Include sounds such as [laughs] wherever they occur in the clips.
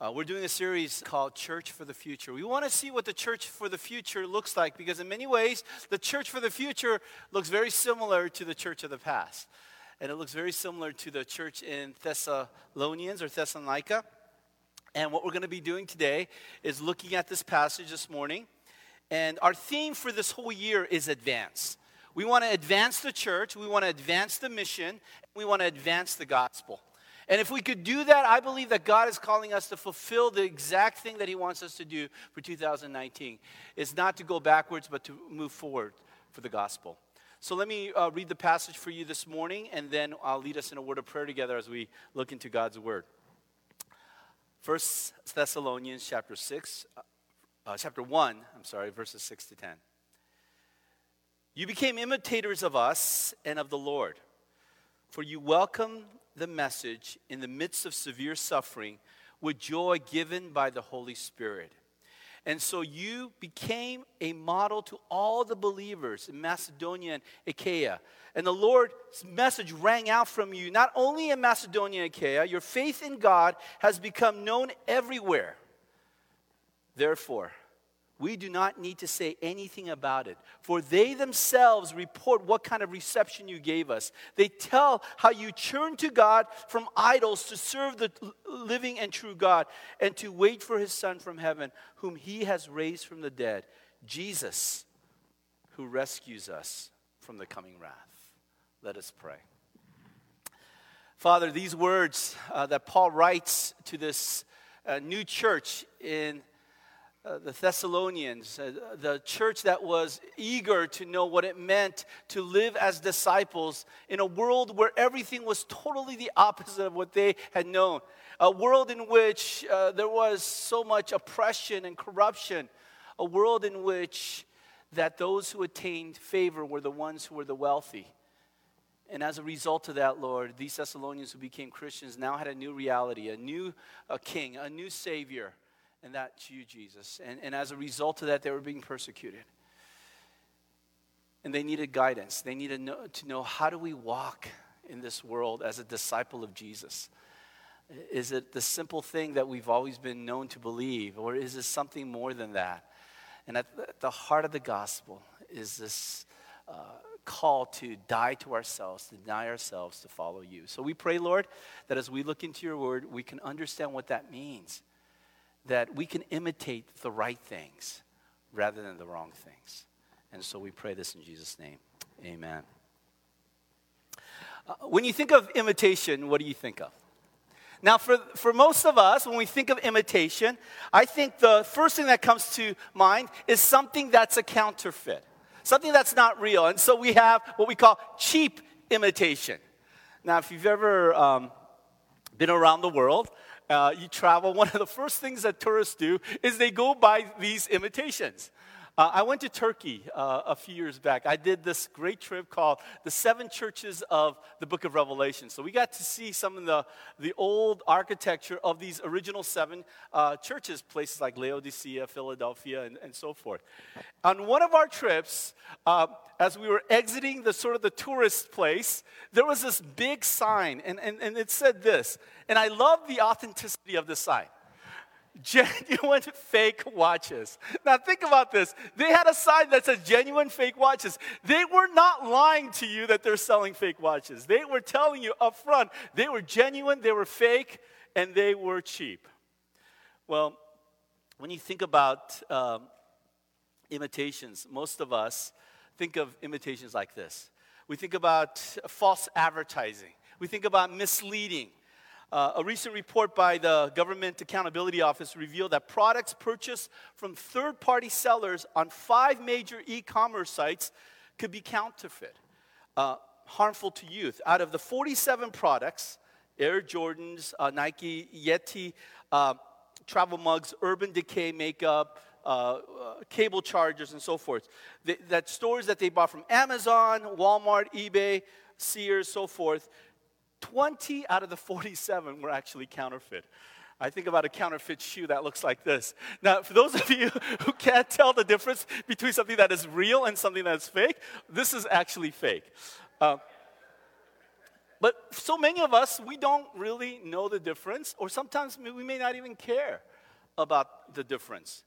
Uh, we're doing a series called Church for the Future. We want to see what the church for the future looks like because, in many ways, the church for the future looks very similar to the church of the past. And it looks very similar to the church in Thessalonians or Thessalonica. And what we're going to be doing today is looking at this passage this morning. And our theme for this whole year is advance. We want to advance the church, we want to advance the mission, we want to advance the gospel. And if we could do that, I believe that God is calling us to fulfill the exact thing that He wants us to do for 2019. It's not to go backwards, but to move forward for the gospel. So let me uh, read the passage for you this morning, and then I'll lead us in a word of prayer together as we look into God's word. First Thessalonians chapter 6, uh, uh chapter 1, I'm sorry, verses 6 to 10. You became imitators of us and of the Lord, for you welcomed the message in the midst of severe suffering with joy given by the Holy Spirit. And so you became a model to all the believers in Macedonia and Achaia. And the Lord's message rang out from you, not only in Macedonia and Achaia, your faith in God has become known everywhere. Therefore, we do not need to say anything about it, for they themselves report what kind of reception you gave us. They tell how you turned to God from idols to serve the living and true God and to wait for his Son from heaven, whom he has raised from the dead, Jesus, who rescues us from the coming wrath. Let us pray. Father, these words uh, that Paul writes to this uh, new church in uh, the Thessalonians, uh, the church that was eager to know what it meant to live as disciples in a world where everything was totally the opposite of what they had known. A world in which uh, there was so much oppression and corruption. A world in which that those who attained favor were the ones who were the wealthy. And as a result of that, Lord, these Thessalonians who became Christians now had a new reality, a new a king, a new savior and that's you, Jesus. And, and as a result of that, they were being persecuted. And they needed guidance. They needed know, to know how do we walk in this world as a disciple of Jesus? Is it the simple thing that we've always been known to believe, or is it something more than that? And at the heart of the gospel is this uh, call to die to ourselves, deny ourselves, to follow you. So we pray, Lord, that as we look into your word, we can understand what that means that we can imitate the right things rather than the wrong things. And so we pray this in Jesus' name. Amen. Uh, when you think of imitation, what do you think of? Now, for, for most of us, when we think of imitation, I think the first thing that comes to mind is something that's a counterfeit, something that's not real. And so we have what we call cheap imitation. Now, if you've ever um, been around the world, uh, you travel, one of the first things that tourists do is they go buy these imitations. Uh, I went to Turkey uh, a few years back. I did this great trip called The Seven Churches of the Book of Revelation. So we got to see some of the, the old architecture of these original seven uh, churches, places like Laodicea, Philadelphia, and, and, so forth. On one of our trips, uh, as we were exiting the sort of the tourist place, there was this big sign, and, and, and it said this. And I love the authenticity of the sign genuine [laughs] fake watches. Now, think about this. They had a sign that said genuine fake watches. They were not lying to you that they're selling fake watches. They were telling you up front they were genuine, they were fake, and they were cheap. Well, when you think about um, imitations, most of us think of imitations like this. We think about false advertising. We think about misleading. Uh, a recent report by the Government Accountability Office revealed that products purchased from third party sellers on five major e commerce sites could be counterfeit, uh, harmful to youth. Out of the 47 products, Air Jordans, uh, Nike, Yeti, uh, travel mugs, Urban Decay makeup, uh, uh, cable chargers, and so forth. that stores that they bought from Amazon, Walmart, eBay, Sears, so forth, 20 out of the 47 were actually counterfeit. I think about a counterfeit shoe that looks like this. Now, for those of you [laughs] who can't tell the difference between something that is real and something that's fake, this is actually fake. Uh, But so many of us, we don't really know the difference, or sometimes we may not even care about the difference.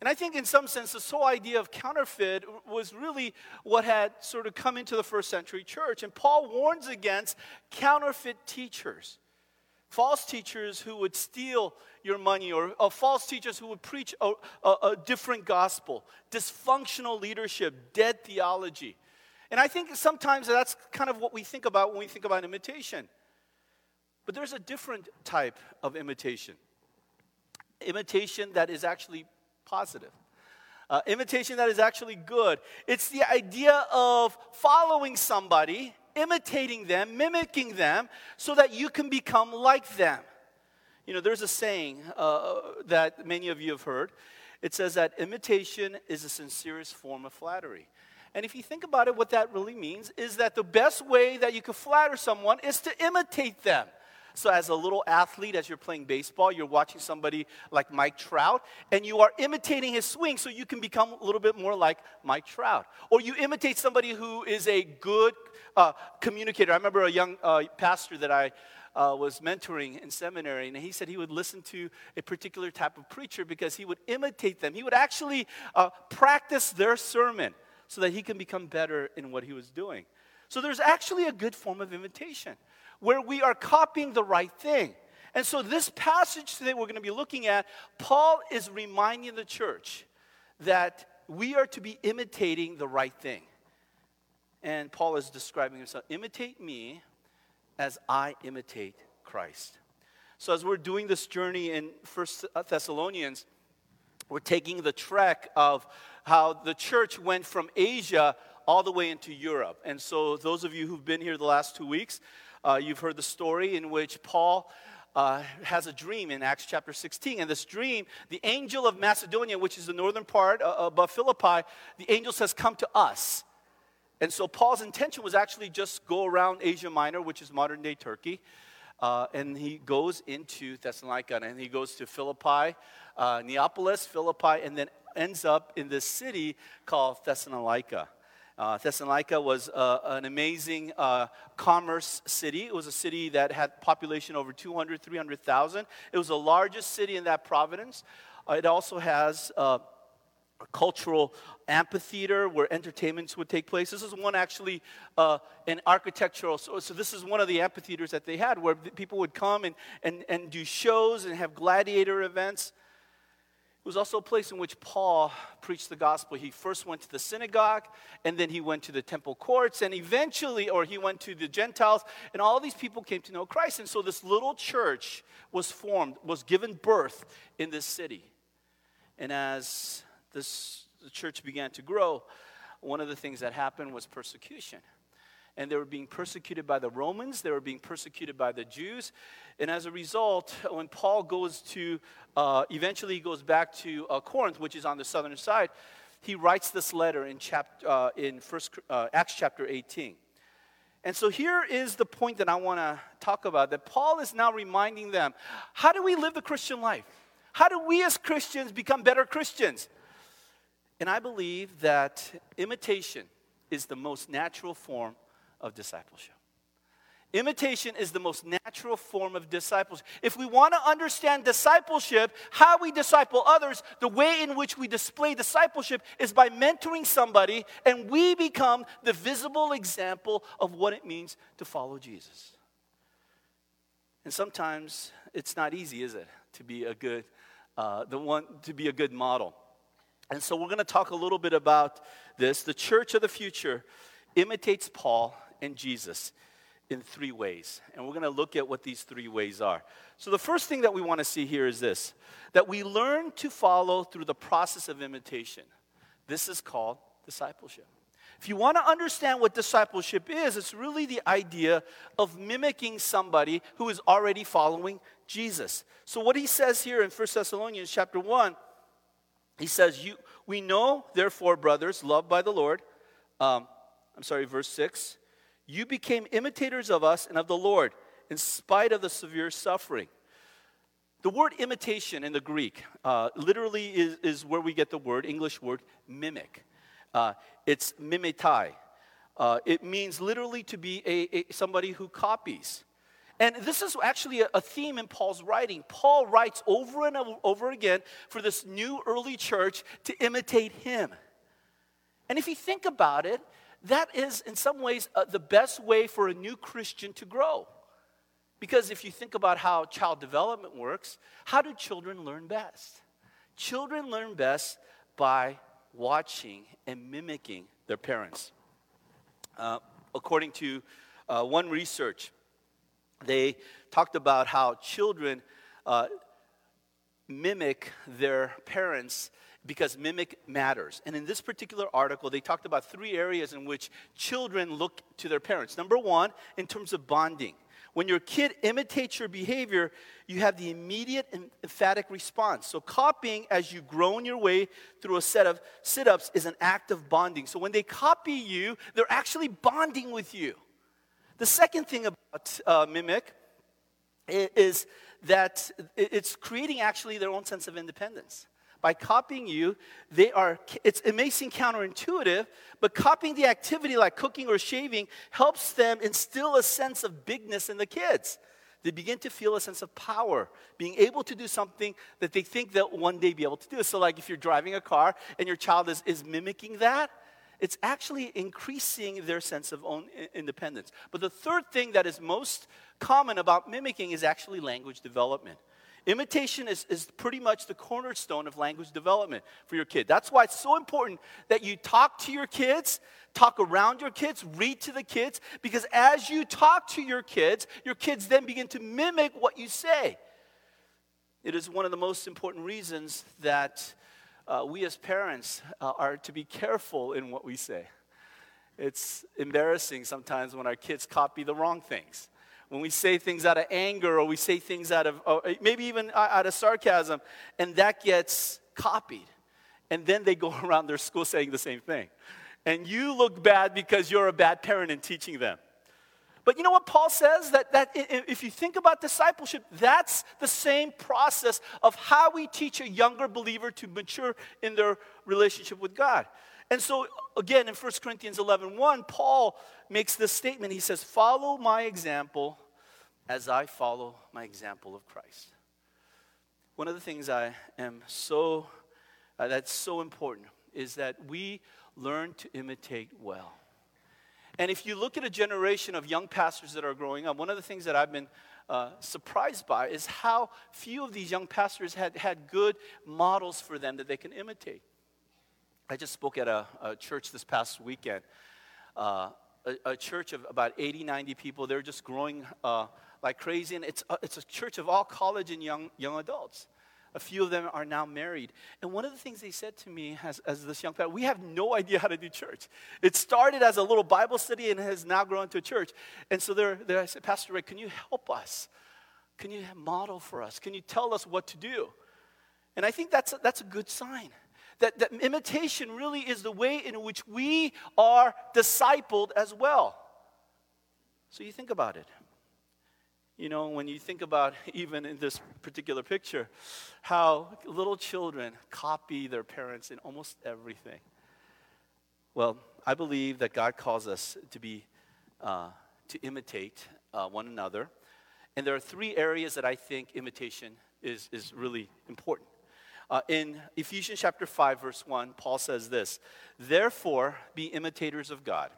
And I think, in some sense, this whole idea of counterfeit was really what had sort of come into the first century church. And Paul warns against counterfeit teachers, false teachers who would steal your money, or uh, false teachers who would preach a, a, a different gospel, dysfunctional leadership, dead theology. And I think sometimes that's kind of what we think about when we think about imitation. But there's a different type of imitation imitation that is actually positive. Uh, imitation that is actually good. It's the idea of following somebody, imitating them, mimicking them, so that you can become like them. You know, there's a saying uh, that many of you have heard. It says that imitation is the sincerest form of flattery. And if you think about it, what that really means is that the best way that you can flatter someone is to imitate them. So, as a little athlete, as you're playing baseball, you're watching somebody like Mike Trout, and you are imitating his swing so you can become a little bit more like Mike Trout. Or you imitate somebody who is a good uh, communicator. I remember a young uh, pastor that I uh, was mentoring in seminary, and he said he would listen to a particular type of preacher because he would imitate them. He would actually uh, practice their sermon so that he can become better in what he was doing. So there's actually a good form of imitation where we are copying the right thing. And so, this passage today we're going to be looking at, Paul is reminding the church that we are to be imitating the right thing. And Paul is describing himself imitate me as I imitate Christ. So, as we're doing this journey in First Thessalonians, we're taking the trek of how the church went from Asia all the way into Europe. And so, those of you who've been here the last two weeks, uh, you've heard the story in which Paul uh, has a dream in Acts chapter 16. And this dream, the angel of Macedonia, which is the northern part uh, above Philippi, the angel says, Come to us. And so Paul's intention was actually just go around Asia Minor, which is modern day Turkey. Uh, and he goes into Thessalonica and he goes to Philippi, uh, Neapolis, Philippi, and then ends up in this city called Thessalonica. Uh, Thessalonica was uh, an amazing uh, commerce city. It was a city that had population over 200, 300,000. It was the largest city in that province. Uh, it also has uh, a cultural amphitheater where entertainments would take place. This is one actually uh, an architectural, so, so, this is one of the amphitheaters that they had where people would come and, and, and do shows and have gladiator events. It was also a place in which Paul preached the gospel. He first went to the synagogue, and then he went to the temple courts, and eventually, or he went to the Gentiles, and all these people came to know Christ. And so this little church was formed, was given birth in this city. And as this the church began to grow, one of the things that happened was persecution and they were being persecuted by the Romans, they were being persecuted by the Jews. And as a result, when Paul goes to, uh, eventually he goes back to uh, Corinth, which is on the southern side, he writes this letter in, chapter, uh, in first, uh, Acts chapter 18. And so here is the point that I want to talk about that Paul is now reminding them how do we live the Christian life? How do we as Christians become better Christians? And I believe that imitation is the most natural form of discipleship. Imitation is the most natural form of discipleship. If we want to understand discipleship, how we disciple others, the way in which we display discipleship is by mentoring somebody, and we become the visible example of what it means to follow Jesus. And sometimes it's not easy, is it, to be a good, uh, the one to be a good model. And so we're going to talk a little bit about this. The church of the future imitates Paul and Jesus in three ways. And we're going to look at what these three ways are. So, the first thing that we want to see here is this that we learn to follow through the process of imitation. This is called discipleship. If you want to understand what discipleship is, it's really the idea of mimicking somebody who is already following Jesus. So what he says here in 1 Thessalonians chapter 1, he says, you, We know, therefore, brothers, loved by the Lord. Um, I'm sorry, verse 6 you became imitators of us and of the Lord in spite of the severe suffering. The word imitation in the Greek uh, literally is, is where we get the word, English word, mimic. Uh, it's mimetai. Uh, it means literally to be a, a, somebody who copies. And this is actually a, a theme in Paul's writing. Paul writes over and over again for this new early church to imitate him. And if you think about it, that is in some ways uh, the best way for a new Christian to grow. Because if you think about how child development works, how do children learn best? Children learn best by watching and mimicking their parents. Uh, according to uh, one research, they talked about how children uh, mimic their parents because mimic matters. And in this particular article, they talked about three areas in which children look to their parents. Number one, in terms of bonding. When your kid imitates your behavior, you have the immediate and emphatic response. So, copying as you groan your way through a set of sit ups is an act of bonding. So, when they copy you, they're actually bonding with you. The second thing about uh, mimic is that it's creating actually their own sense of independence by copying you, they are, it's, seem counterintuitive, but copying the activity like cooking or shaving helps them instill a sense of bigness in the kids. They begin to feel a sense of power, being able to do something that they think they'll one day be able to do. So, like if you're driving a car and your child is, is mimicking that, it's actually increasing their sense of own independence. But the third thing that is most common about mimicking is actually language development. Imitation is, is pretty much the cornerstone of language development for your kid. That's why it's so important that you talk to your kids, talk around your kids, read to the kids, because as you talk to your kids, your kids then begin to mimic what you say. It is one of the most important reasons that uh, we as parents uh, are to be careful in what we say. It's embarrassing sometimes when our kids copy the wrong things when we say things out of anger or we say things out of maybe even out of sarcasm, and that gets copied. And then they go [laughs] around their school saying the same thing. And you look bad because you're a bad parent in teaching them. But you know what Paul says? That, that if you think about discipleship, that's the same process of how we teach a younger believer to mature in their relationship with God. And so, again, in 1 Corinthians 11 1, Paul makes this statement. He says, Follow my example as I follow my example of Christ. One of the things I am so, uh, that's so important is that we learn to imitate well. And if you look at a generation of young pastors that are growing up, one of the things that I've been uh, surprised by is how few of these young pastors had, had good models for them that they can imitate. I just spoke at a, a church this past weekend, uh, a, a, church of about 80, 90 people. They're just growing uh, like crazy, and it's a, it's a church of all college and young, young adults. A few of them are now married. And one of the things they said to me as, as this young pastor, we have no [laughs] idea how to do church. It started as a little Bible study and has now grown to a church. And so they're, they're, I said, Pastor Ray, can you help us? Can you model for us? Can you tell us what to do? And I think that's a, that's a good sign. That, that imitation really is the way in which we are discipled as well. So you think about it. You know, when you think about, [laughs] even in this particular picture, how little children copy their parents in almost everything. Well, I believe that God calls us to be, uh, to imitate uh, one another. And there are three areas that I think imitation is, is really important. Uh, in Ephesians chapter 5, verse 1, Paul says this Therefore, be imitators of God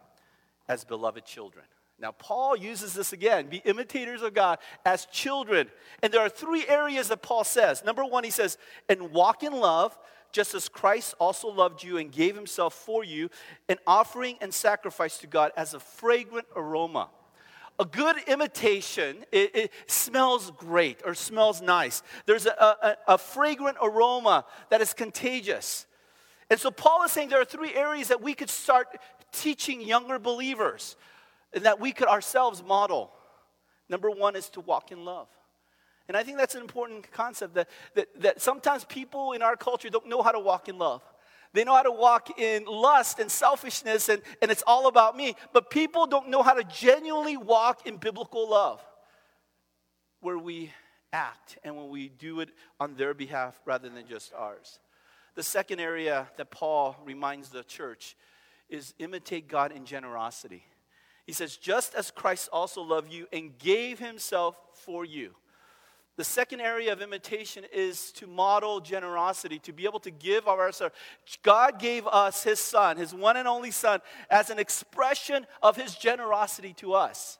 as beloved children. Now, Paul uses this again be imitators of God as children. And there are three areas that Paul says. Number one, he says, and walk in love, just as Christ also loved you and gave himself for you, an offering and sacrifice to God as a fragrant aroma a good imitation, it, it, smells great or smells nice. There's a, a, a fragrant aroma that is contagious. And so Paul is saying there are three areas that we could start teaching younger believers and that we could ourselves model. Number one is to walk in love. And I think that's an important concept that, that, that sometimes people in our culture don't know how to walk in love. They know how to walk in lust and selfishness, and, and it's all about me. But people don't know how to genuinely walk in biblical love, where we act and when we do it on their behalf rather than just ours. The second area that Paul reminds the church is imitate God in generosity. He says, just as Christ also loved you and gave himself for you. The second area of imitation is to model generosity, to be able to give of ourselves. God gave us His Son, His one and only Son, as an expression of His generosity to us.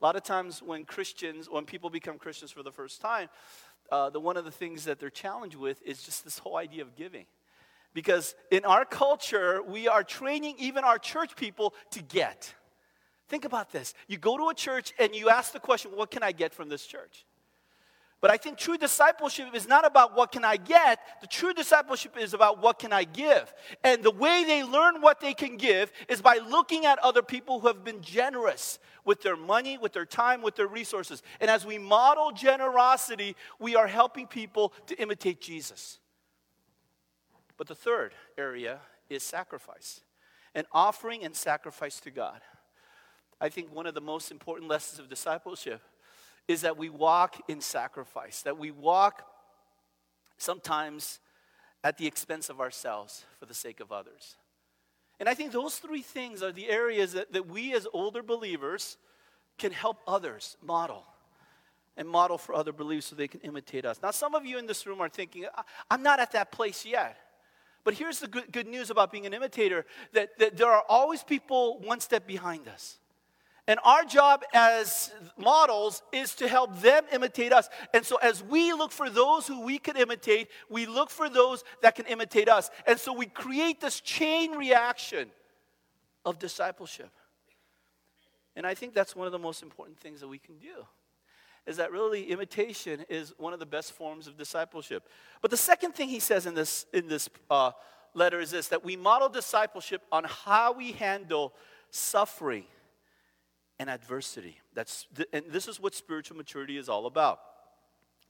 A lot of times, when Christians, when people become Christians for the first time, uh, the one of the things that they're challenged with is just this whole idea of giving. Because in our culture, we are training even our church people to get. Think about this. You go to a church and you ask the question, What can I get from this church? But I think true discipleship is not about what can I get. The true discipleship is about what can I give. And the way they learn what they can give is by looking at other people who have been generous with their money, with their time, with their resources. And as we model generosity, we are helping people to imitate Jesus. But the third area is sacrifice an offering and sacrifice to God. I think one of the most important lessons of discipleship is that we walk in sacrifice, that we walk sometimes at the expense of ourselves for the sake of others. And I think those three things are the areas that, that we as older believers can help others model and model for other believers so they can imitate us. Now, some of you in this room are thinking, I'm not at that place yet. But here's the good, good news about being an imitator that, that there are always people one step behind us. And our job as models is to help them imitate us. And so, as we look for those who we can imitate, we look for those that can imitate us. And so, we create this chain reaction of discipleship. And I think that's one of the most important things that we can do. Is that really imitation is one of the best forms of discipleship. But the second thing he says in this, in this uh, letter is this that we model discipleship on how we handle suffering and adversity. That's, and this is what spiritual maturity is all about.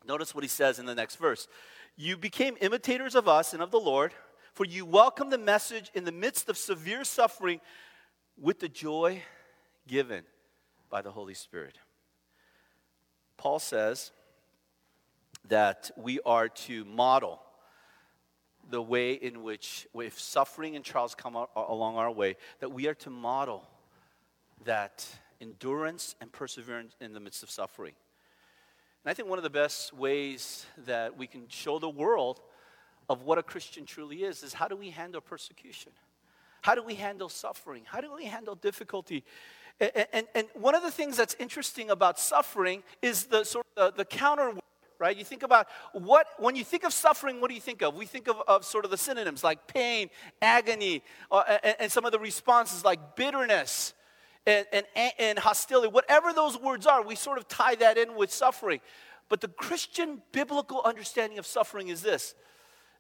Notice what he says in the next verse. You became imitators of us and of the Lord, for you welcomed the message in the midst of severe suffering with the joy given by the Holy Spirit. Paul says that we are to model the way in which, if suffering and trials come along our way, that we are to model that endurance and perseverance in the midst of suffering. And I think one of the best ways that we can show the world of what a Christian truly is is how do we handle persecution? How do we handle suffering? How do we handle difficulty? And, and, and one of the things that's interesting about suffering is the sort of the, the counter right? You think about what, when you think of suffering, what do you think of? We think of, of sort of the synonyms like pain, agony, uh, and, and, some of the responses like bitterness, and, and, and hostility, whatever those words are, we sort of tie that in with suffering. But the Christian biblical understanding of suffering is this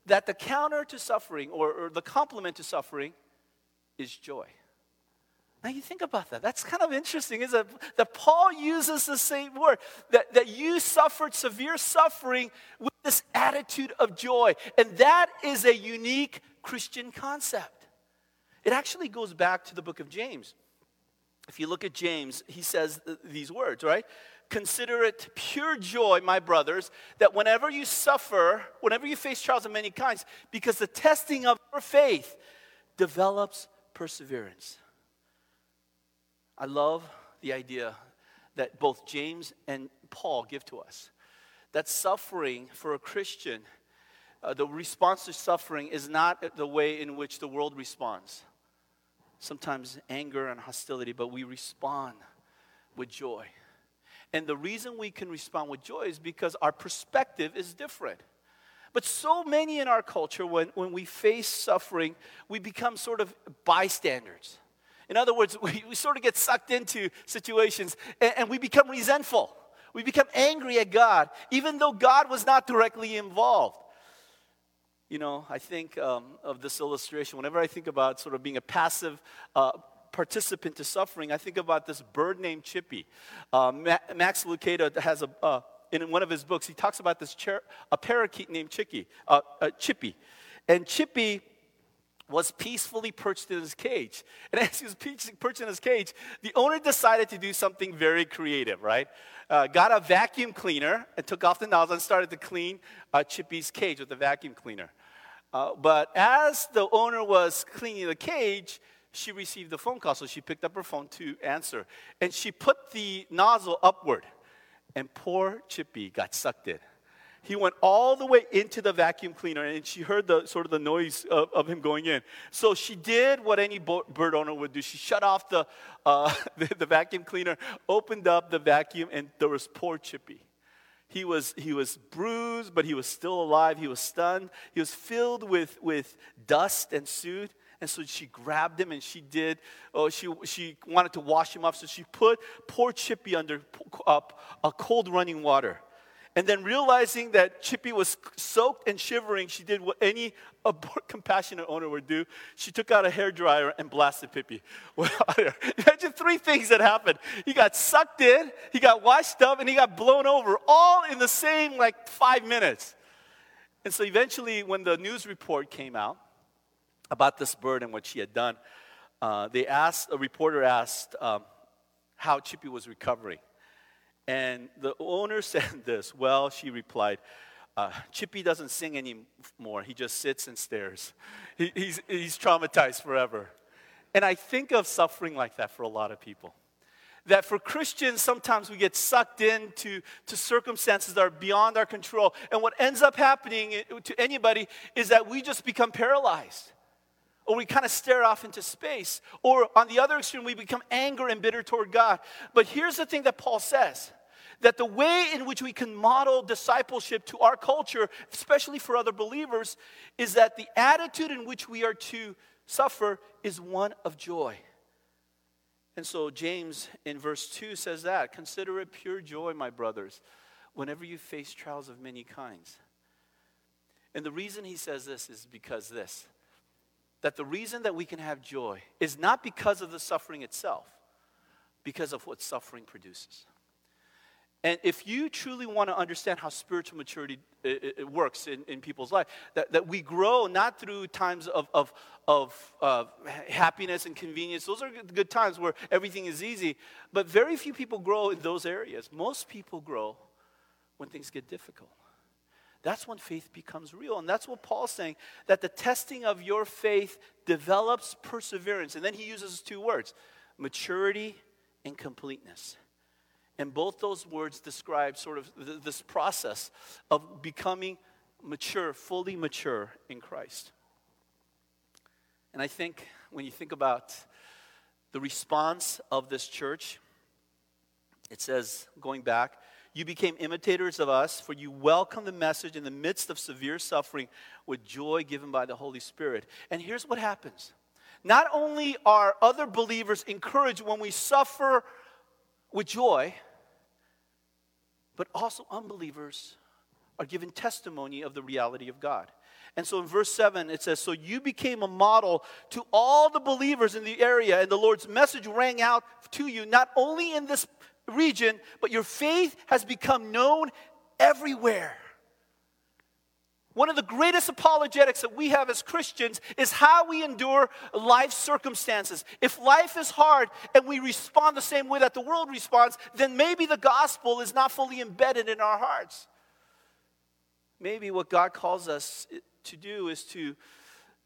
that the counter to suffering or, or the complement to suffering is joy. Now you think about that. That's kind of interesting, is that, that Paul uses the same word, that, that you suffered severe suffering with this attitude of joy. And that is a unique Christian concept. It actually goes back to the book of James. If you look at James, he says these words, right? Consider it pure joy, my brothers, that whenever you suffer, whenever you face trials of many kinds, because the testing of your faith develops perseverance. I love the idea that both James and Paul give to us that suffering for a Christian, uh, the response to suffering is not the way in which the world responds sometimes anger and hostility, but we respond with joy. And the reason we can respond with joy is because our perspective is different. But so many in our culture, when, when we face suffering, we become sort of bystanders. In other words, [laughs] we, we sort of get sucked into situations and, and we become resentful. We become angry at God, even though God was not directly involved. You know, I think um, of this illustration. Whenever I think about sort of being a passive uh, participant to suffering, I think about this bird named Chippy. Uh, Max Lucado has a, uh, in one of his books, he talks about this a parakeet named Chicky, uh, uh, Chippy. And Chippy was peacefully perched in his cage. [laughs] And as he was perched in his cage, the owner decided to do something very creative, right? Uh, got a vacuum cleaner and took off the nozzle and started to clean uh, Chippy's cage with the vacuum cleaner. Uh, but as the owner was cleaning the cage, she received a phone call, so she picked up her phone to answer. And she put the nozzle upward, and poor Chippy got sucked in. He went all the way into the vacuum cleaner, and she heard the sort of the noise of, of him going in. So she did what any bird owner would do. She shut off the, uh, [laughs] the, the vacuum cleaner, opened up the vacuum, and there was poor Chippy. He was, he was bruised, but he was still alive. He was stunned. He was filled with, with dust and soot. And so she grabbed him and she did, oh, she, she wanted to wash him off. So she put poor Chippy under uh, a cold running water. And then realizing that Chippy was soaked and shivering, she did what any [laughs] compassionate owner would do. She took out a hair dryer and blasted Chippy. [laughs] [laughs] Imagine three things that happened. He got sucked in, he got washed up, and he got blown over, all in the same like five minutes. And so eventually, when the news report came out about this bird and what she had done, uh, they asked, a reporter asked um, how Chippy was recovering. And the owner [laughs] said this. Well, she replied, uh, Chippy doesn't sing anymore. He just sits and stares. He, he's, he's traumatized forever. And I think of suffering like that for a lot of people. That for Christians, sometimes we get sucked into to circumstances that are beyond our control. And what ends up happening to anybody is that we just become paralyzed. Or we kind of stare off into space. Or on the other extreme, we become angry and bitter toward God. But here's the thing that Paul says that the way in which we can model discipleship to our culture, especially for other believers, is that the attitude in which we are to suffer is one of joy. And so James in verse 2 says that Consider it pure joy, my brothers, whenever you face trials of many kinds. And the reason he says this is because this that the reason that we can have joy is not because of the suffering itself, because of what suffering produces. And if you truly want to understand how spiritual maturity it, it works in, in people's life, that, that we grow not through times of, of, of uh, happiness and convenience, those are good times where everything is easy, but very few people grow in those areas. Most people grow when things get difficult. That's when faith becomes real. And that's what Paul's saying that the testing of your faith develops perseverance. And then he uses two words maturity and completeness. And both those words describe sort of th- this process of becoming mature, fully mature in Christ. And I think when you think about the response of this church, it says, going back, you became imitators of us, for you welcomed the message in the midst of severe suffering with joy given by the Holy Spirit. And here's what happens not only are other believers encouraged when we suffer with joy, but also unbelievers are given testimony of the reality of God. And so in verse 7, it says, So you became a model to all the believers in the area, and the Lord's message rang out to you, not only in this region, but your faith has become known everywhere. One of the greatest apologetics that we have as Christians is how we endure life circumstances. If life is hard and we respond the same way that the world responds, then maybe the gospel is not fully embedded in our hearts. Maybe what God calls us to do is to,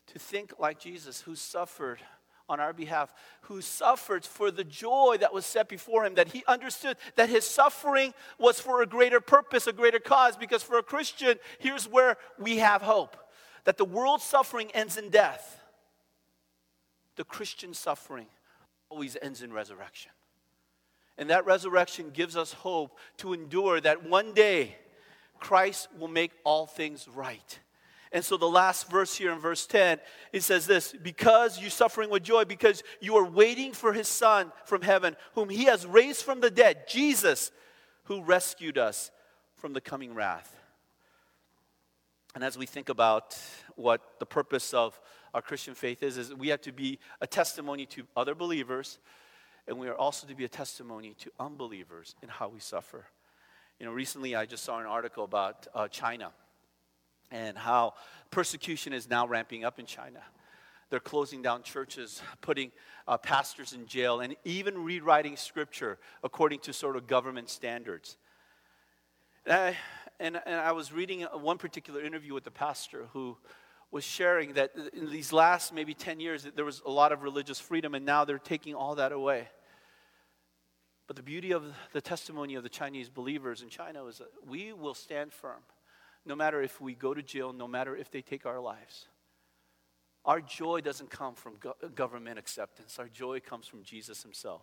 to think like Jesus, who suffered on our behalf, who suffered for the joy that was set before him, that he understood that his suffering was for a greater purpose, a greater cause. Because for a Christian, here's where we have hope that the world's suffering ends in death, the Christian suffering always ends in resurrection. And that resurrection gives us hope to endure that one day Christ will make all things right and so the last verse here in verse 10, it says this because you're suffering with joy, because you are waiting for his son from heaven, whom he has raised from the dead, Jesus, who rescued us from the coming wrath. And as we think about what the purpose of our Christian faith is, is we have to be a testimony to other believers, and we are also to be a testimony to unbelievers in how we suffer. You know, recently I just saw an article about uh, China and how persecution is now ramping up in China. They're closing down churches, putting uh, pastors in jail, and even rewriting scripture according to sort of government standards. And I, and, and I was reading one particular interview with the pastor who was sharing that in these last maybe 10 years, there was a lot of religious freedom, and now they're taking all that away. But the beauty of the testimony of the Chinese believers in China is that we will stand firm, no matter if we go to jail, no matter if they take our lives. Our joy doesn't come from go- government acceptance, our joy comes from Jesus himself.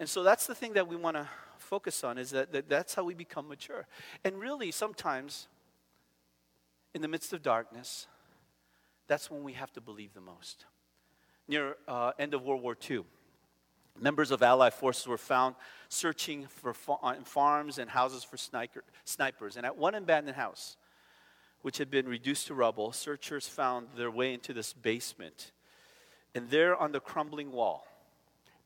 And so that's the thing that we want to focus on is that, that that's how we become mature. And really, sometimes, in the midst of darkness, that's when we have to believe the most. Near uh, end of World War II, members of Allied forces were found searching for uh, farms and houses for snipers. And at one abandoned house, which had been reduced to rubble, searchers found their way into this basement. And there on the crumbling wall,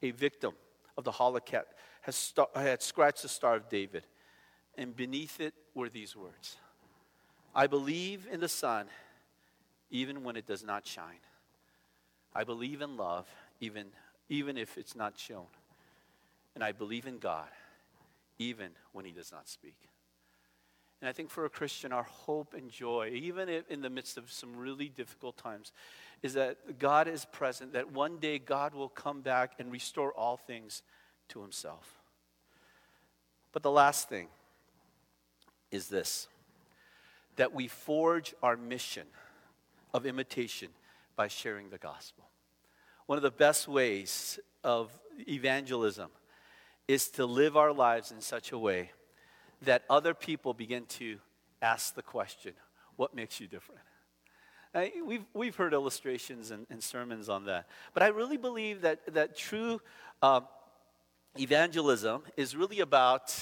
a victim of the Holocaust had scratched the Star of David. And beneath it were these words I believe in the sun, even when it does not shine. I believe in love, even, even if it's not shown. And I believe in God, even when He does not speak. And I think for a Christian, our hope and joy, even in the midst of some really difficult times, is that God is present, that one day God will come back and restore all things to himself. But the last thing is this that we forge our mission of imitation by sharing the gospel. One of the best ways of evangelism is to live our lives in such a way that other people begin to ask the question, What makes you different? we've, we've heard illustrations and, and, sermons on that. But I really believe that, that true uh, evangelism is really about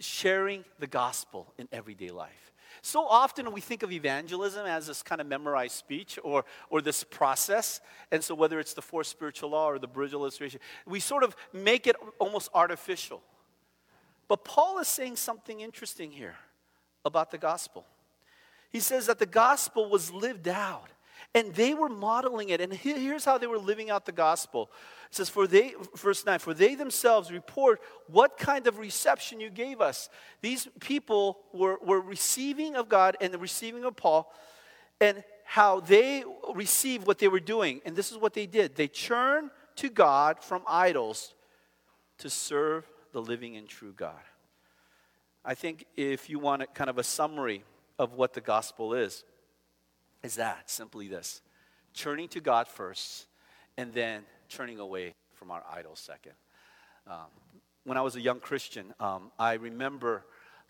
sharing the gospel in everyday life. So often we think of evangelism as this kind of memorized speech or, or this process. And so, whether it's the four spiritual law or the bridge illustration, we sort of make it almost artificial. But Paul is saying something interesting here about the gospel. He says that the gospel was lived out and they were modeling it. And here's how they were living out the gospel. It says, for they, verse 9, for they themselves report what kind of reception you gave us. These people were, were receiving of God and the receiving of Paul, and how they received what they were doing. And this is what they did they turned to God from idols to serve the living and true God. I think if you want a, kind of a summary of what the gospel is, is that simply this turning to God first and then turning away from our idols second. Um, when I was a young Christian, um, I remember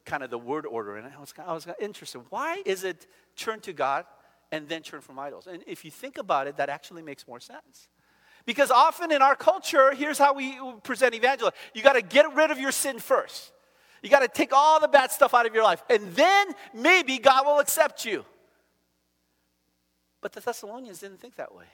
kind of the word order, and I was, I was interested. Why is it turn to God and then turn from idols? And if you think about it, that actually makes more sense. Because often in our culture, here's how we present evangelism you got to get rid of your sin first. You got to take all the bad stuff out of your life, and then maybe God will accept you. But the Thessalonians didn't think that way.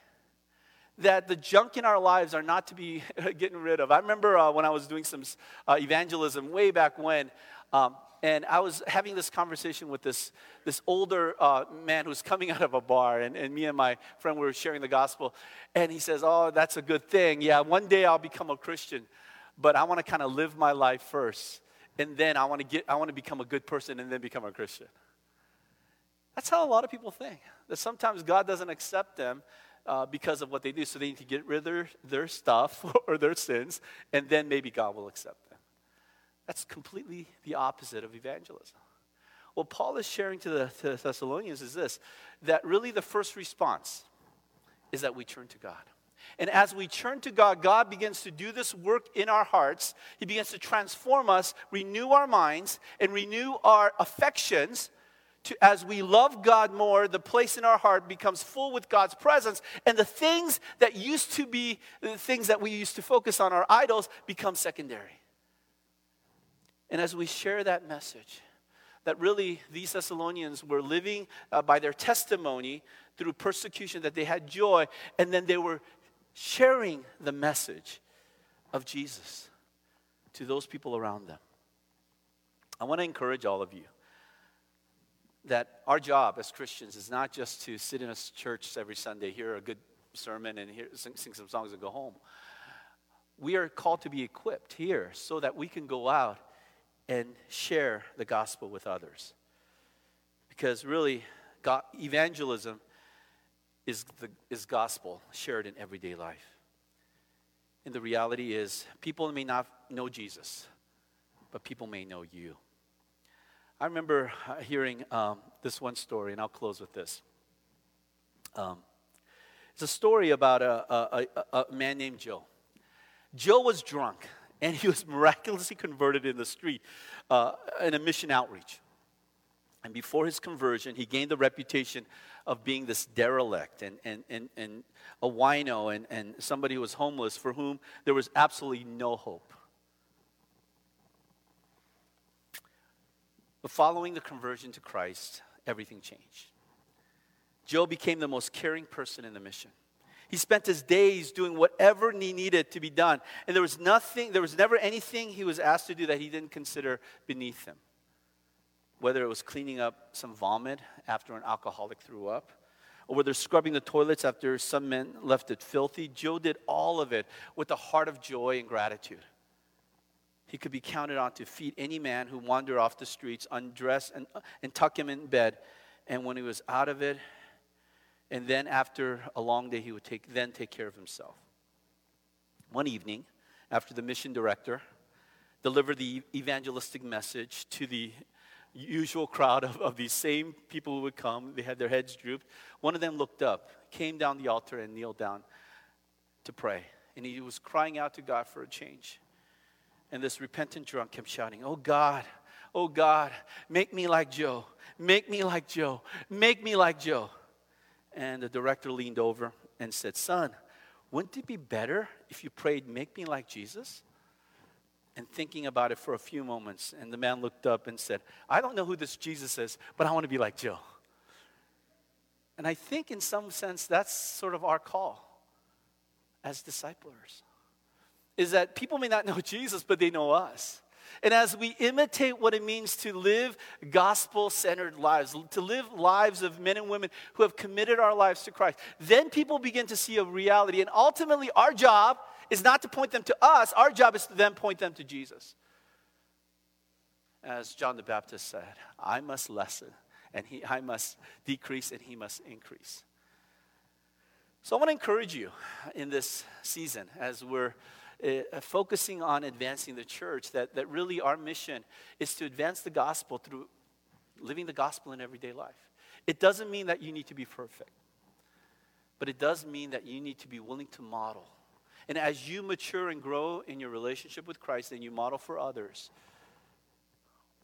That the junk in our lives are not to be [laughs] getting rid of. I remember uh, when I was doing some uh, evangelism way back when, um, and I was having this conversation with this, this older uh, man who's coming [laughs] out of a bar, and, and me and my friend were sharing the gospel. And he says, Oh, that's a good thing. Yeah, one day I'll become a Christian, but I want to kind of live my life first. And then I want to get I want to become a good person and then become a Christian. That's how a lot of people think. That sometimes God doesn't accept them uh, because of what they do. So they need to get rid of their, their stuff [laughs] or their sins, and then maybe God will accept them. That's completely the opposite of evangelism. What Paul is sharing to the, to the Thessalonians is this that really the first response is that we turn to God. And as we turn to God, God begins to do this work in our hearts. He begins to transform us, renew our minds, and renew our affections. To, as we love God more, the place in our heart becomes full with God's presence, and the things that used to be the things that we used to focus on, our idols, become secondary. And as we share that message, that really these Thessalonians were living uh, by their testimony through persecution, that they had joy, and then they were sharing the message of Jesus to those people around them. I want to encourage all of you that our job as Christians is not just to sit in a church every Sunday, hear a good sermon, and hear, sing, sing some songs and go home. We are called to be equipped here so that we can go out and share the gospel with others. Because really, go- evangelism is, the, is gospel shared in everyday life. And the reality is, people may not know Jesus, but people may know you. I remember uh, hearing um, this one story, and I'll close with this. Um, it's a story about a, a, a, a man named Joe. Joe was drunk, and he was miraculously converted in the street uh, in a mission outreach. And before his conversion, he gained the reputation of being this derelict and, and, and, and a wino and, and somebody who was homeless for whom there was absolutely no hope. But following the conversion to Christ, everything changed. Joe became the most caring person in the mission. He spent his days doing whatever he needed to be done. And there was nothing, there was never anything he was asked to do that he didn't consider beneath him whether it was cleaning up some vomit after an alcoholic threw up, or whether scrubbing the toilets after some men left it filthy, Joe did all of it with a heart of joy and gratitude. He could be counted on to feed any man who wandered off the streets, undress and, uh, and tuck him in bed. And when he was out of it, and then after a long day, he would take, then take care of himself. One evening, after the mission director delivered the evangelistic message to the usual crowd of, of these same people who would come. They had their heads drooped. One of them looked up, came down the altar, and kneeled down to pray. And he was crying out to God for a change. And this repentant drunk kept shouting, Oh God, oh God, make me like Joe. Make me like Joe. Make me like Joe. And the director leaned over and said, Son, wouldn't it be better if you prayed, Make me like Jesus? and thinking about it for a few moments. And the man looked up and said, I don't know who this Jesus is, but I want to be like Joe. And I think, in some sense, that's sort of our call as disciplers is that people may not know [laughs] Jesus, but they know us. And as we imitate what it means to live gospel centered lives, to live lives of men and women who have committed our lives to Christ, then people begin to see a reality. And ultimately, our job is not to point them to us, our job is to then point them to Jesus. As John the Baptist said, I must lessen and he, I must decrease and he must increase. So I want to encourage you in this season as we're uh, focusing on advancing the church that, that really our mission is to advance the gospel through living the gospel in everyday life. It doesn't mean that you need to be perfect, but it does mean that you need to be willing to model and as you mature and grow in your relationship with Christ, then you model for others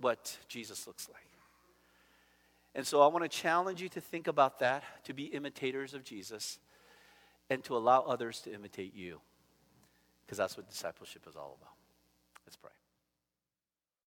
what Jesus looks like. And so I want to challenge you to think about that, to be imitators of Jesus, and to allow others to imitate you. Because that's what discipleship is all about. Let's pray.